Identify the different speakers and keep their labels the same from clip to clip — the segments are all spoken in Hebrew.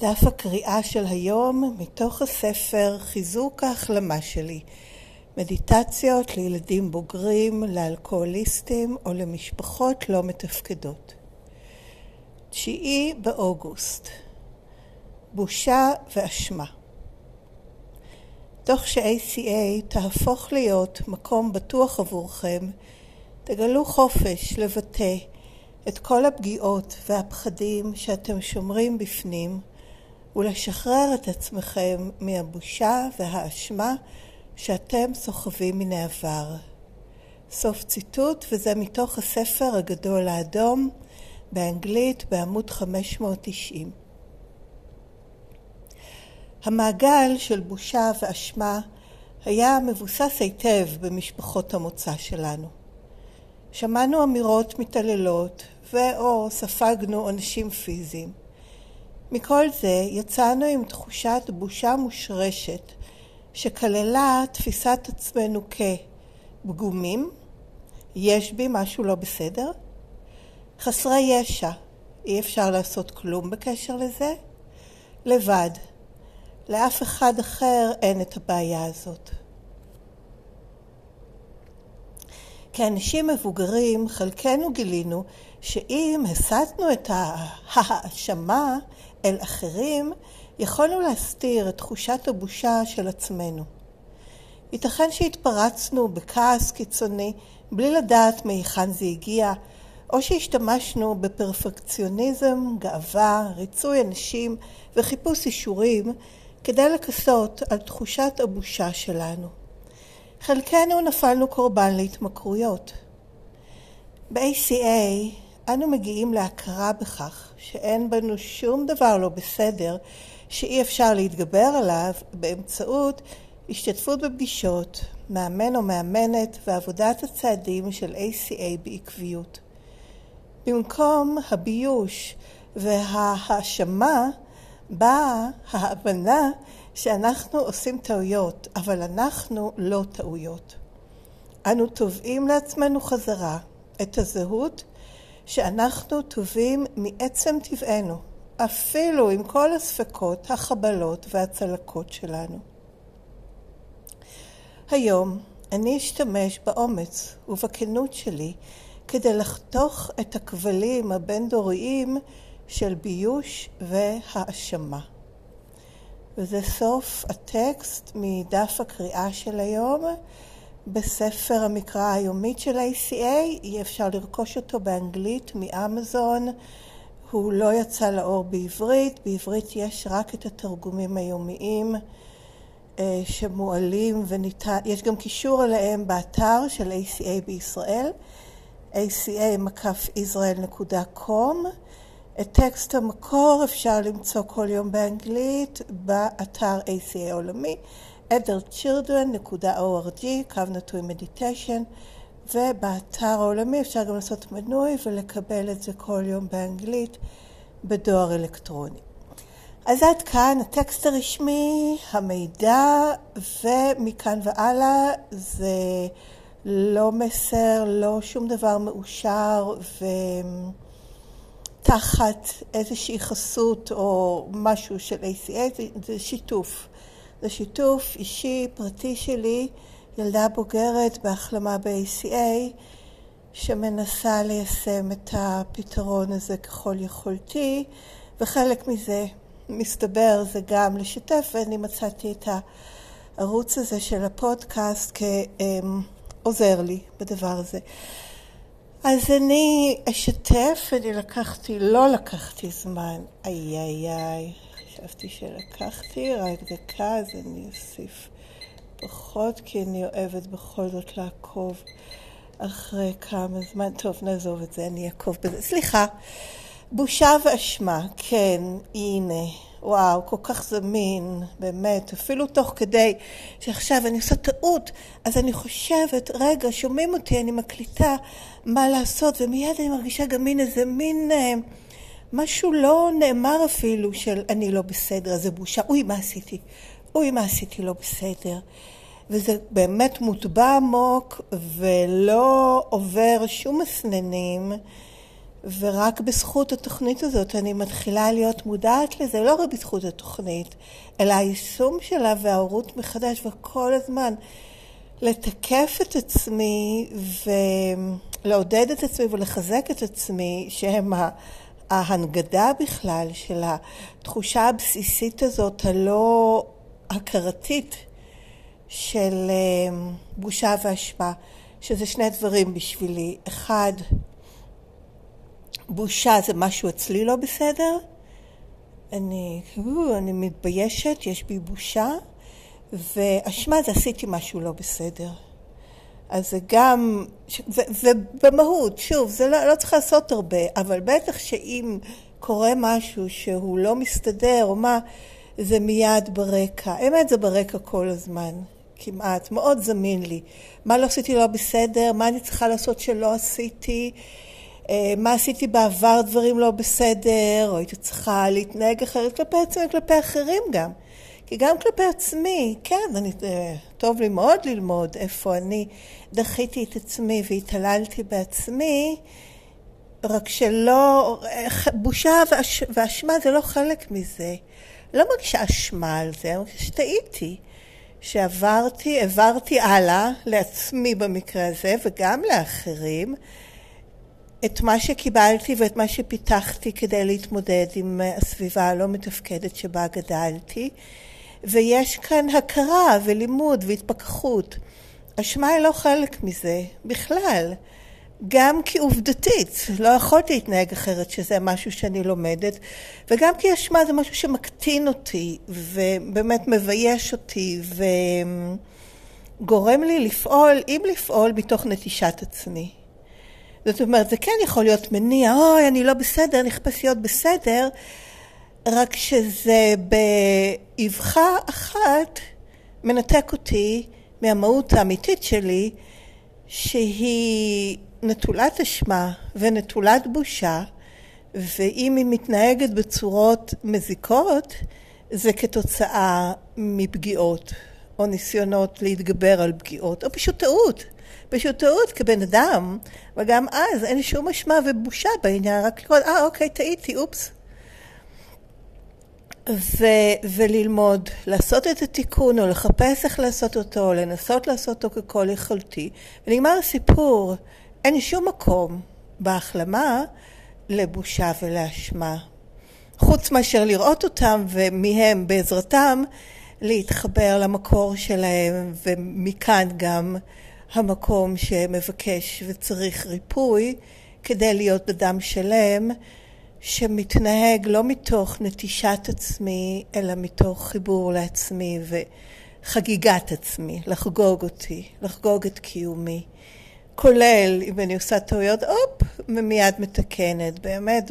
Speaker 1: דף הקריאה של היום מתוך הספר חיזוק ההחלמה שלי מדיטציות לילדים בוגרים, לאלכוהוליסטים או למשפחות לא מתפקדות. תשיעי באוגוסט בושה ואשמה תוך ש-ACA תהפוך להיות מקום בטוח עבורכם, תגלו חופש לבטא את כל הפגיעות והפחדים שאתם שומרים בפנים ולשחרר את עצמכם מהבושה והאשמה שאתם סוחבים מן העבר. סוף ציטוט, וזה מתוך הספר הגדול האדום באנגלית בעמוד 590. המעגל של בושה ואשמה היה מבוסס היטב במשפחות המוצא שלנו. שמענו אמירות מתעללות ו/או ספגנו עונשים פיזיים. מכל זה יצאנו עם תחושת בושה מושרשת שכללה תפיסת עצמנו כפגומים, יש בי משהו לא בסדר, חסרי ישע, אי אפשר לעשות כלום בקשר לזה, לבד, לאף אחד אחר אין את הבעיה הזאת. כאנשים מבוגרים, חלקנו גילינו שאם הסטנו את ההאשמה אל אחרים, יכולנו להסתיר את תחושת הבושה של עצמנו. ייתכן שהתפרצנו בכעס קיצוני בלי לדעת מהיכן זה הגיע, או שהשתמשנו בפרפקציוניזם, גאווה, ריצוי אנשים וחיפוש אישורים כדי לכסות על תחושת הבושה שלנו. חלקנו נפלנו קורבן להתמכרויות. ב-ACA אנו מגיעים להכרה בכך שאין בנו שום דבר לא בסדר שאי אפשר להתגבר עליו באמצעות השתתפות בפגישות, מאמן או מאמנת ועבודת הצעדים של ACA בעקביות. במקום הביוש וההאשמה באה ההבנה שאנחנו עושים טעויות, אבל אנחנו לא טעויות. אנו תובעים לעצמנו חזרה את הזהות שאנחנו טובים מעצם טבענו, אפילו עם כל הספקות, החבלות והצלקות שלנו. היום אני אשתמש באומץ ובכנות שלי כדי לחתוך את הכבלים הבין-דוריים של ביוש והאשמה. וזה סוף הטקסט מדף הקריאה של היום בספר המקרא היומית של ה-ACA, אי אפשר לרכוש אותו באנגלית מאמזון, הוא לא יצא לאור בעברית, בעברית יש רק את התרגומים היומיים אה, שמועלים וניתן, יש גם קישור עליהם באתר של ACA בישראל, aca.israel.com. את טקסט המקור אפשר למצוא כל יום באנגלית באתר ACA עולמי. adultchildren.org, קו נטוי מדיטיישן, ובאתר העולמי אפשר גם לעשות מנוי ולקבל את זה כל יום באנגלית בדואר אלקטרוני. אז עד כאן הטקסט הרשמי, המידע, ומכאן והלאה זה לא מסר, לא שום דבר מאושר ותחת איזושהי חסות או משהו של ACA, זה, שיתוף. זה שיתוף אישי, פרטי שלי, ילדה בוגרת בהחלמה ב-ACA, שמנסה ליישם את הפתרון הזה ככל יכולתי, וחלק מזה, מסתבר, זה גם לשתף, ואני מצאתי את הערוץ הזה של הפודקאסט כעוזר לי בדבר הזה. אז אני אשתף, אני לקחתי, לא לקחתי זמן, איי איי איי, חשבתי שלקחתי, רק דקה, אז אני אוסיף פחות, כי אני אוהבת בכל זאת לעקוב אחרי כמה זמן. טוב, נעזוב את זה, אני אעקוב בזה. סליחה, בושה ואשמה, כן, הנה. וואו, כל כך זמין, באמת, אפילו תוך כדי שעכשיו אני עושה טעות, אז אני חושבת, רגע, שומעים אותי, אני מקליטה מה לעשות, ומיד אני מרגישה גם מין איזה מין... אה, משהו לא נאמר אפילו של אני לא בסדר, זה בושה, אוי מה עשיתי, אוי מה עשיתי לא בסדר. וזה באמת מוטבע עמוק ולא עובר שום מסננים ורק בזכות התוכנית הזאת אני מתחילה להיות מודעת לזה, לא רק בזכות התוכנית, אלא היישום שלה וההורות מחדש, וכל הזמן לתקף את עצמי ולעודד את עצמי ולחזק את עצמי, שהם ההנגדה בכלל של התחושה הבסיסית הזאת, הלא הכרתית, של אה, בושה ואשמה, שזה שני דברים בשבילי. אחד, בושה זה משהו אצלי לא בסדר, אני, אני מתביישת, יש בי בושה, ואשמה זה עשיתי משהו לא בסדר. אז זה גם, ובמהות, שוב, זה לא, לא צריך לעשות הרבה, אבל בטח שאם קורה משהו שהוא לא מסתדר או מה, זה מיד ברקע. אמת זה ברקע כל הזמן, כמעט, מאוד זמין לי. מה לא עשיתי לא בסדר, מה אני צריכה לעשות שלא עשיתי, אה, מה עשיתי בעבר דברים לא בסדר, או הייתי צריכה להתנהג אחרת כלפי עצמי, כלפי אחרים גם. כי גם כלפי עצמי, כן, אני, אה, טוב לי מאוד ללמוד איפה אני דחיתי את עצמי והתעללתי בעצמי, רק שלא, בושה ואשמה זה לא חלק מזה. לא מרגישה אשמה על זה, אני מרגישה שטעיתי. שעברתי, העברתי הלאה לעצמי במקרה הזה וגם לאחרים את מה שקיבלתי ואת מה שפיתחתי כדי להתמודד עם הסביבה הלא מתפקדת שבה גדלתי ויש כאן הכרה ולימוד והתפכחות. אשמה היא לא חלק מזה בכלל. גם כי עובדתית לא יכולתי להתנהג אחרת שזה משהו שאני לומדת וגם כי אשמה זה משהו שמקטין אותי ובאמת מבייש אותי וגורם לי לפעול, אם לפעול, מתוך נטישת עצמי. זאת אומרת, זה כן יכול להיות מניע, אוי, אני לא בסדר, אני להיות בסדר, רק שזה באבחה אחת מנתק אותי מהמהות האמיתית שלי, שהיא נטולת אשמה ונטולת בושה, ואם היא מתנהגת בצורות מזיקות, זה כתוצאה מפגיעות, או ניסיונות להתגבר על פגיעות, או פשוט טעות. פשוט טעות כבן אדם, וגם אז אין שום אשמה ובושה בעניין, רק לקרוא, אה, אוקיי, טעיתי, אופס. ו- וללמוד, לעשות את התיקון, או לחפש איך לעשות אותו, או לנסות לעשות אותו ככל יכולתי, ונגמר הסיפור. אין שום מקום בהחלמה לבושה ולאשמה. חוץ מאשר לראות אותם ומהם בעזרתם להתחבר למקור שלהם ומכאן גם המקום שמבקש וצריך ריפוי כדי להיות אדם שלם שמתנהג לא מתוך נטישת עצמי אלא מתוך חיבור לעצמי וחגיגת עצמי, לחגוג אותי, לחגוג את קיומי. כולל אם אני עושה טעויות, הופ, ומיד מתקנת, באמת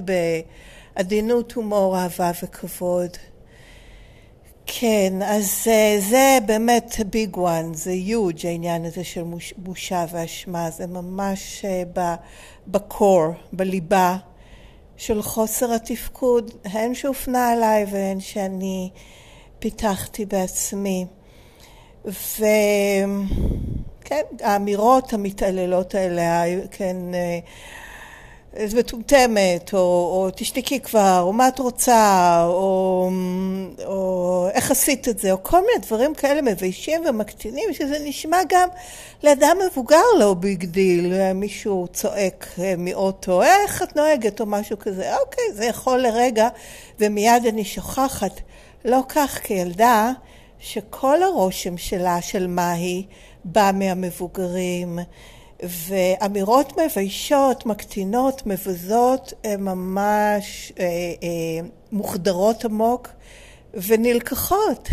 Speaker 1: בעדינות, הומור, אהבה וכבוד. כן, אז זה באמת ביג וואן, זה יוג' העניין הזה של בושה ואשמה, זה ממש בקור, בליבה של חוסר התפקוד, הן שהופנה עליי והן שאני פיתחתי בעצמי. ו... כן, האמירות המתעללות האלה, כן, איזה אה, מטומטמת, או, או תשתקי כבר, או מה את רוצה, או, או איך עשית את זה, או כל מיני דברים כאלה מביישים ומקטינים, שזה נשמע גם לאדם מבוגר לא big deal, מישהו צועק אה, מאוטו, איך את נוהגת, או משהו כזה, אוקיי, זה יכול לרגע, ומיד אני שוכחת. לא כך כילדה, שכל הרושם שלה, של מה היא, בא מהמבוגרים, ואמירות מביישות, מקטינות, מבזות, הן ממש אה, אה, מוחדרות עמוק ונלקחות.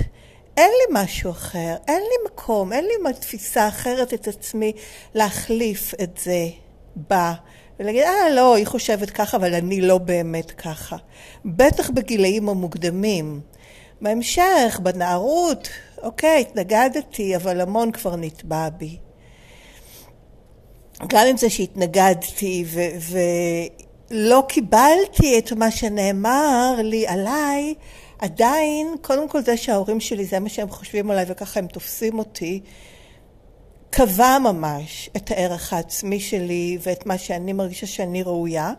Speaker 1: אין לי משהו אחר, אין לי מקום, אין לי תפיסה אחרת את עצמי להחליף את זה בה. ולהגיד, אה, לא, היא חושבת ככה, אבל אני לא באמת ככה. בטח בגילאים המוקדמים. בהמשך, בנערות, אוקיי, התנגדתי, אבל המון כבר נתבע בי. גם עם זה שהתנגדתי ו- ולא קיבלתי את מה שנאמר לי עליי, עדיין, קודם כל זה שההורים שלי, זה מה שהם חושבים עליי וככה הם תופסים אותי, קבע ממש את הערך העצמי שלי ואת מה שאני מרגישה שאני ראויה.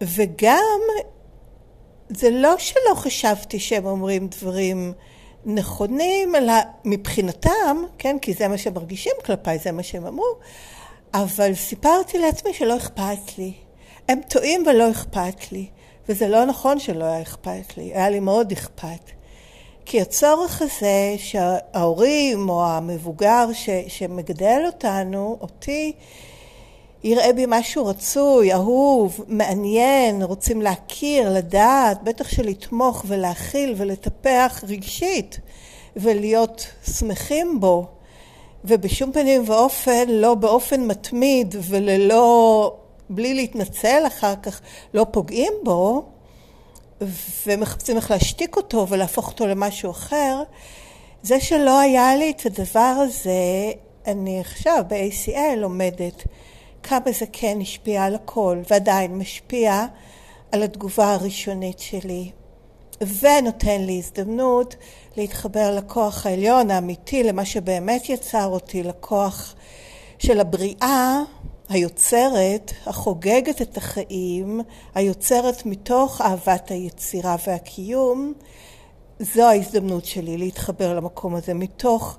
Speaker 1: וגם, זה לא שלא חשבתי שהם אומרים דברים נכונים, אלא מבחינתם, כן, כי זה מה שהם מרגישים כלפיי, זה מה שהם אמרו, אבל סיפרתי לעצמי שלא אכפת לי. הם טועים ולא אכפת לי, וזה לא נכון שלא היה אכפת לי, היה לי מאוד אכפת. כי הצורך הזה שההורים או המבוגר ש, שמגדל אותנו, אותי, יראה בי משהו רצוי, אהוב, מעניין, רוצים להכיר, לדעת, בטח שלתמוך ולהכיל ולטפח רגשית ולהיות שמחים בו, ובשום פנים ואופן, לא באופן מתמיד וללא, בלי להתנצל אחר כך, לא פוגעים בו, ומחפשים איך להשתיק אותו ולהפוך אותו למשהו אחר, זה שלא היה לי את הדבר הזה, אני עכשיו ב-ACL לומדת כמה זה כן השפיע על הכל, ועדיין משפיע על התגובה הראשונית שלי, ונותן לי הזדמנות להתחבר לכוח העליון האמיתי, למה שבאמת יצר אותי, לכוח של הבריאה היוצרת, החוגגת את החיים, היוצרת מתוך אהבת היצירה והקיום, זו ההזדמנות שלי להתחבר למקום הזה, מתוך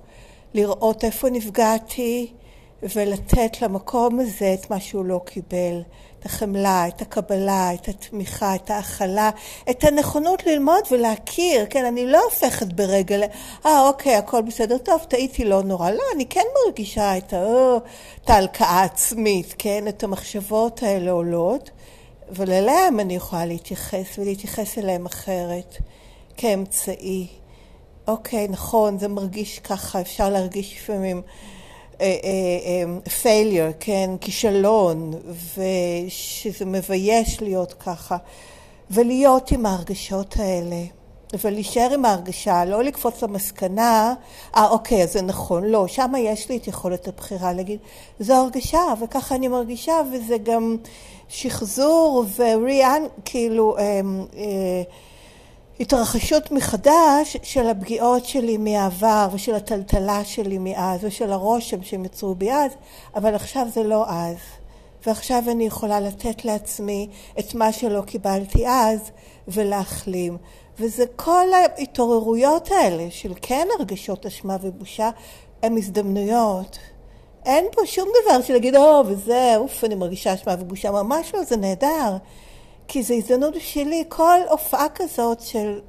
Speaker 1: לראות איפה נפגעתי ולתת למקום הזה את מה שהוא לא קיבל, את החמלה, את הקבלה, את התמיכה, את ההכלה, את הנכונות ללמוד ולהכיר, כן, אני לא הופכת ברגע ל... אה, אוקיי, הכל בסדר, טוב, טעיתי, לא נורא. לא, אני כן מרגישה את, ה... את ההלקאה העצמית, כן, את המחשבות האלה עולות, אבל אליהם אני יכולה להתייחס ולהתייחס אליהם אחרת, כאמצעי. אוקיי, נכון, זה מרגיש ככה, אפשר להרגיש לפעמים... failure, אה, אה, אה, כן, כישלון, ושזה מבייש להיות ככה, ולהיות עם ההרגשות האלה, ולהישאר עם ההרגשה, לא לקפוץ למסקנה, אה אוקיי, אז זה נכון, לא, שם יש לי את יכולת הבחירה להגיד, זו הרגשה, וככה אני מרגישה, וזה גם שחזור וריאן, כאילו, אה, אה, התרחשות מחדש של הפגיעות שלי מהעבר ושל הטלטלה שלי מאז ושל הרושם שהם יצרו בי אז, אבל עכשיו זה לא אז. ועכשיו אני יכולה לתת לעצמי את מה שלא קיבלתי אז ולהחלים. וזה כל ההתעוררויות האלה של כן הרגשות אשמה ובושה, הן הזדמנויות. אין פה שום דבר של להגיד, או, וזה, אוף, אני מרגישה אשמה ובושה, ממש לא, זה נהדר. כי זו הזדמנות בשבילי, כל הופעה כזאת של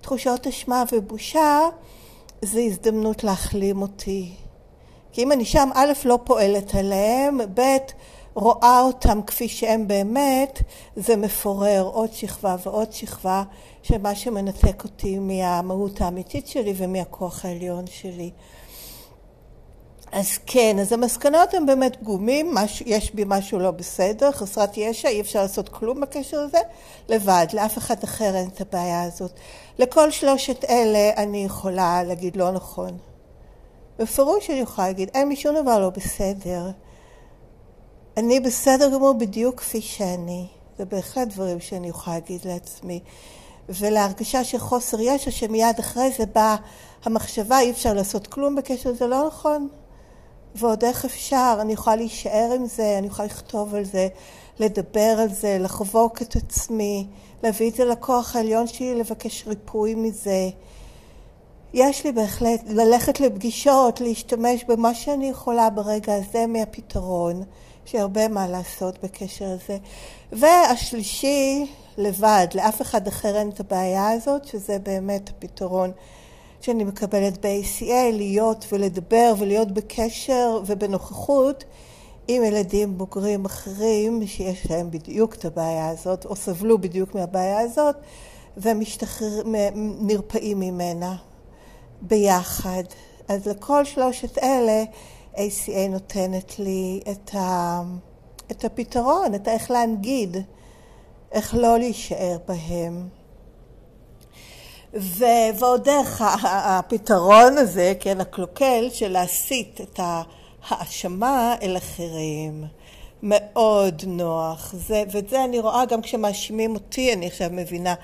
Speaker 1: תחושות אשמה ובושה, זו הזדמנות להחלים אותי. כי אם אני שם, א', לא פועלת עליהם, ב', רואה אותם כפי שהם באמת, זה מפורר עוד שכבה ועוד שכבה של מה שמנתק אותי מהמהות האמיתית שלי ומהכוח העליון שלי. אז כן, אז המסקנות הן באמת פגומים, מש, יש בי משהו לא בסדר, חסרת ישע, אי אפשר לעשות כלום בקשר לזה, לבד, לאף אחד אחר אין את הבעיה הזאת. לכל שלושת אלה אני יכולה להגיד לא נכון. בפירוש אני יכולה להגיד, אין לי שום דבר לא בסדר. אני בסדר גמור בדיוק כפי שאני. זה בהחלט דברים שאני יכולה להגיד לעצמי. ולהרגשה של חוסר ישע שמיד אחרי זה באה המחשבה אי אפשר לעשות כלום בקשר לזה, לא נכון. ועוד איך אפשר, אני יכולה להישאר עם זה, אני יכולה לכתוב על זה, לדבר על זה, לחבוק את עצמי, להביא את זה לכוח העליון שלי, לבקש ריפוי מזה. יש לי בהחלט ללכת לפגישות, להשתמש במה שאני יכולה ברגע הזה מהפתרון, יש לי הרבה מה לעשות בקשר לזה. והשלישי, לבד, לאף אחד אחר אין את הבעיה הזאת, שזה באמת הפתרון. שאני מקבלת ב-ACA, להיות ולדבר ולהיות בקשר ובנוכחות עם ילדים בוגרים אחרים שיש להם בדיוק את הבעיה הזאת, או סבלו בדיוק מהבעיה הזאת, ונרפאים ממנה ביחד. אז לכל שלושת אלה ACA נותנת לי את, ה, את הפתרון, את איך להנגיד, איך לא להישאר בהם. ועוד דרך הפתרון הזה, כן, הקלוקל, של להסיט את ההאשמה אל אחרים. מאוד נוח. זה, ואת זה אני רואה גם כשמאשימים אותי, אני עכשיו מבינה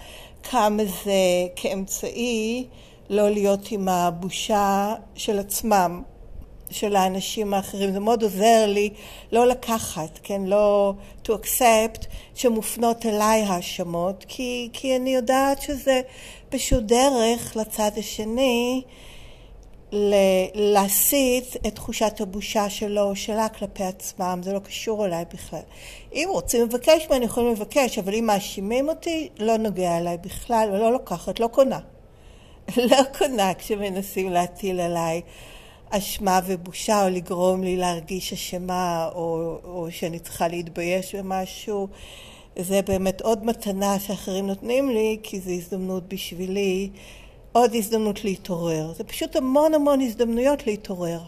Speaker 1: כמה זה כאמצעי לא להיות עם הבושה של עצמם, של האנשים האחרים. זה מאוד עוזר לי לא לקחת, כן, לא to accept, שמופנות אליי האשמות, כי, כי אני יודעת שזה פשוט דרך לצד השני להסיט את תחושת הבושה שלו או שלה כלפי עצמם, זה לא קשור אליי בכלל. אם רוצים לבקש ממני, יכולים לבקש, אבל אם מאשימים אותי, לא נוגע אליי בכלל, ולא לוקחת, לא קונה. לא קונה כשמנסים להטיל עליי אשמה ובושה, או לגרום לי להרגיש אשמה, או, או שאני צריכה להתבייש במשהו. זה באמת עוד מתנה שאחרים נותנים לי, כי זו הזדמנות בשבילי, עוד הזדמנות להתעורר. זה פשוט המון המון הזדמנויות להתעורר.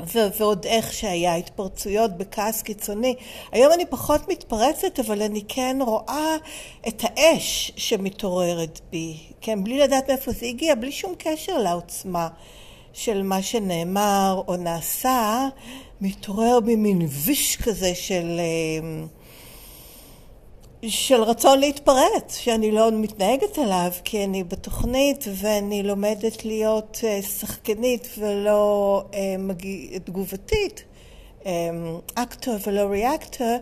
Speaker 1: אמ, ועוד איך שהיה התפרצויות בכעס קיצוני. היום אני פחות מתפרצת, אבל אני כן רואה את האש שמתעוררת בי, כן, בלי לדעת מאיפה זה הגיע, בלי שום קשר לעוצמה של מה שנאמר או נעשה, מתעורר בי מין ויש כזה של... אה, של רצון להתפרץ, שאני לא מתנהגת עליו, כי אני בתוכנית ואני לומדת להיות אה, שחקנית ולא אה, תגובתית, אקטור ולא ריאקטור,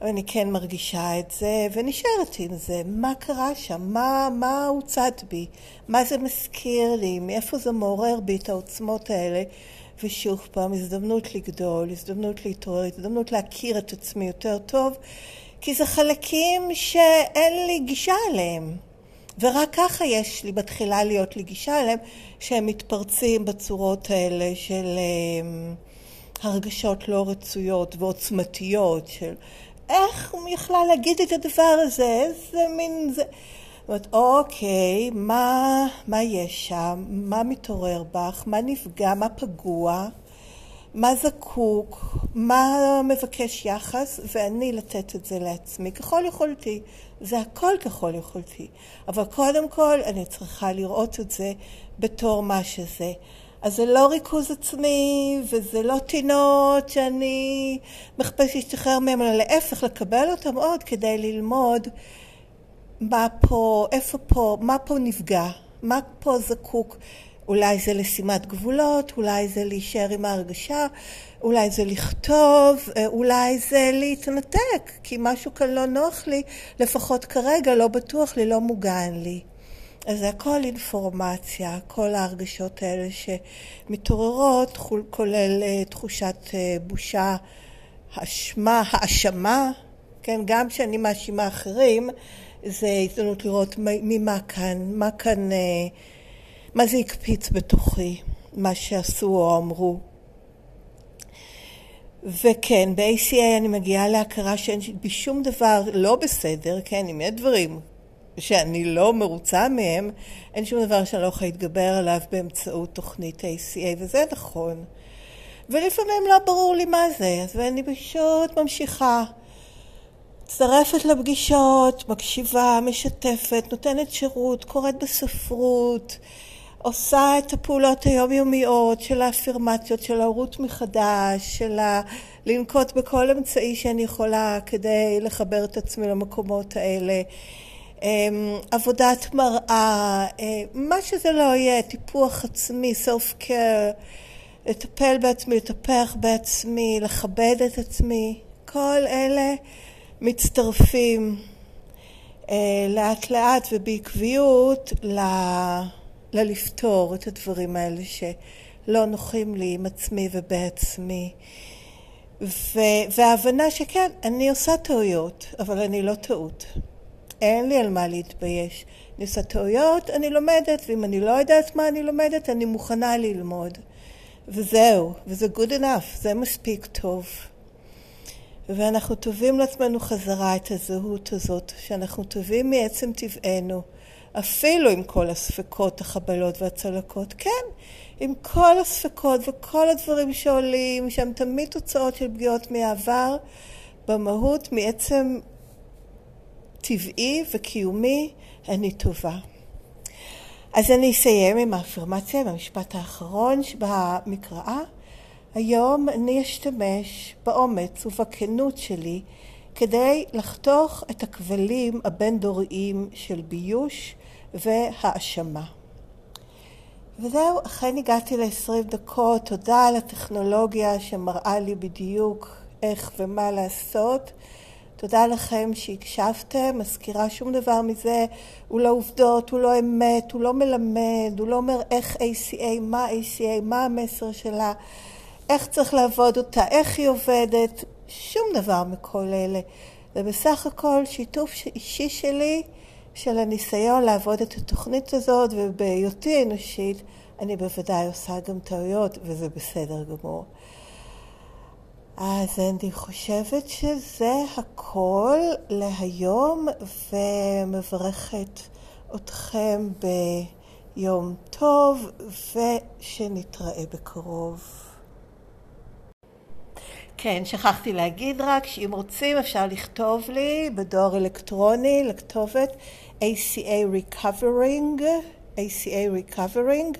Speaker 1: ואני כן מרגישה את זה ונשארת עם זה. מה קרה שם? מה, מה הוצד בי? מה זה מזכיר לי? מאיפה זה מעורר בי את העוצמות האלה? ושוב פעם, הזדמנות לגדול, הזדמנות להתעורר, הזדמנות להכיר את עצמי יותר טוב. כי זה חלקים שאין לי גישה אליהם. ורק ככה יש לי בתחילה להיות לי גישה אליהם, שהם מתפרצים בצורות האלה של um, הרגשות לא רצויות ועוצמתיות, של איך הוא יכלה להגיד את הדבר הזה, איזה מין זה... זאת אומרת, אוקיי, מה, מה יש שם? מה מתעורר בך? מה נפגע? מה פגוע? מה זקוק, מה מבקש יחס, ואני לתת את זה לעצמי ככל יכולתי. זה הכל ככל יכולתי. אבל קודם כל אני צריכה לראות את זה בתור מה שזה. אז זה לא ריכוז עצמי, וזה לא טינות שאני מחפש להשתחרר מהם, אלא להפך, לקבל אותם עוד כדי ללמוד מה פה, איפה פה, מה פה נפגע, מה פה זקוק אולי זה לשימת גבולות, אולי זה להישאר עם ההרגשה, אולי זה לכתוב, אה, אולי זה להתנתק, כי משהו כאן לא נוח לי, לפחות כרגע לא בטוח לי, לא מוגן לי. אז זה הכל אינפורמציה, כל ההרגשות האלה שמתעוררות, כולל uh, תחושת uh, בושה, אשמה, האשמה, כן, גם כשאני מאשימה אחרים, זה הזדמנות לראות ממה כאן, מה כאן... מה זה הקפיץ בתוכי, מה שעשו או אמרו. וכן, ב-ACA אני מגיעה להכרה שאין בי שום דבר לא בסדר, כן, אם יש דברים שאני לא מרוצה מהם, אין שום דבר שאני לא יכולה להתגבר עליו באמצעות תוכנית ACA, וזה נכון. ולפעמים לא ברור לי מה זה, אז אני פשוט ממשיכה. מצטרפת לפגישות, מקשיבה, משתפת, נותנת שירות, קוראת בספרות, עושה את הפעולות היומיומיות של האפירמציות, של ההורות מחדש, של ה... לנקוט בכל אמצעי שאני יכולה כדי לחבר את עצמי למקומות האלה. אמ, עבודת מראה, אה, מה שזה לא יהיה, טיפוח עצמי, self care, לטפל בעצמי, לטפח בעצמי, לכבד את עצמי, כל אלה מצטרפים אה, לאט לאט ובעקביות ל... ללפתור את הדברים האלה שלא נוחים לי עם עצמי ובעצמי. ו- וההבנה שכן, אני עושה טעויות, אבל אני לא טעות. אין לי על מה להתבייש. אני עושה טעויות, אני לומדת, ואם אני לא יודעת מה אני לומדת, אני מוכנה ללמוד. וזהו, וזה good enough, זה מספיק טוב. ואנחנו טובים לעצמנו חזרה את הזהות הזאת, שאנחנו טובים מעצם טבענו. אפילו עם כל הספקות, החבלות והצלקות. כן, עם כל הספקות וכל הדברים שעולים, שהם תמיד תוצאות של פגיעות מהעבר, במהות, מעצם טבעי וקיומי, אני טובה. אז אני אסיים עם האפרמציה, עם המשפט האחרון במקראה. היום אני אשתמש באומץ ובכנות שלי כדי לחתוך את הכבלים הבין-דוריים של ביוש והאשמה. וזהו, אכן הגעתי ל-20 דקות, תודה על הטכנולוגיה שמראה לי בדיוק איך ומה לעשות. תודה לכם שהקשבתם, מזכירה שום דבר מזה, הוא לא עובדות, הוא לא אמת, הוא לא מלמד, הוא לא אומר איך ACA, מה ACA, מה המסר שלה, איך צריך לעבוד אותה, איך היא עובדת, שום דבר מכל אלה. זה בסך הכל שיתוף אישי שלי של הניסיון לעבוד את התוכנית הזאת, ובהיותי אנושית אני בוודאי עושה גם טעויות, וזה בסדר גמור. אז אני חושבת שזה הכל להיום, ומברכת אתכם ביום טוב, ושנתראה בקרוב. כן, שכחתי להגיד רק שאם רוצים אפשר לכתוב לי בדואר אלקטרוני לכתובת ACA Recovering, ACA Recovering,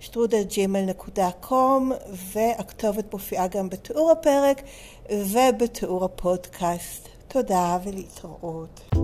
Speaker 1: שטרודלג'ימל.קום, והכתובת מופיעה גם בתיאור הפרק ובתיאור הפודקאסט. תודה ולהתראות.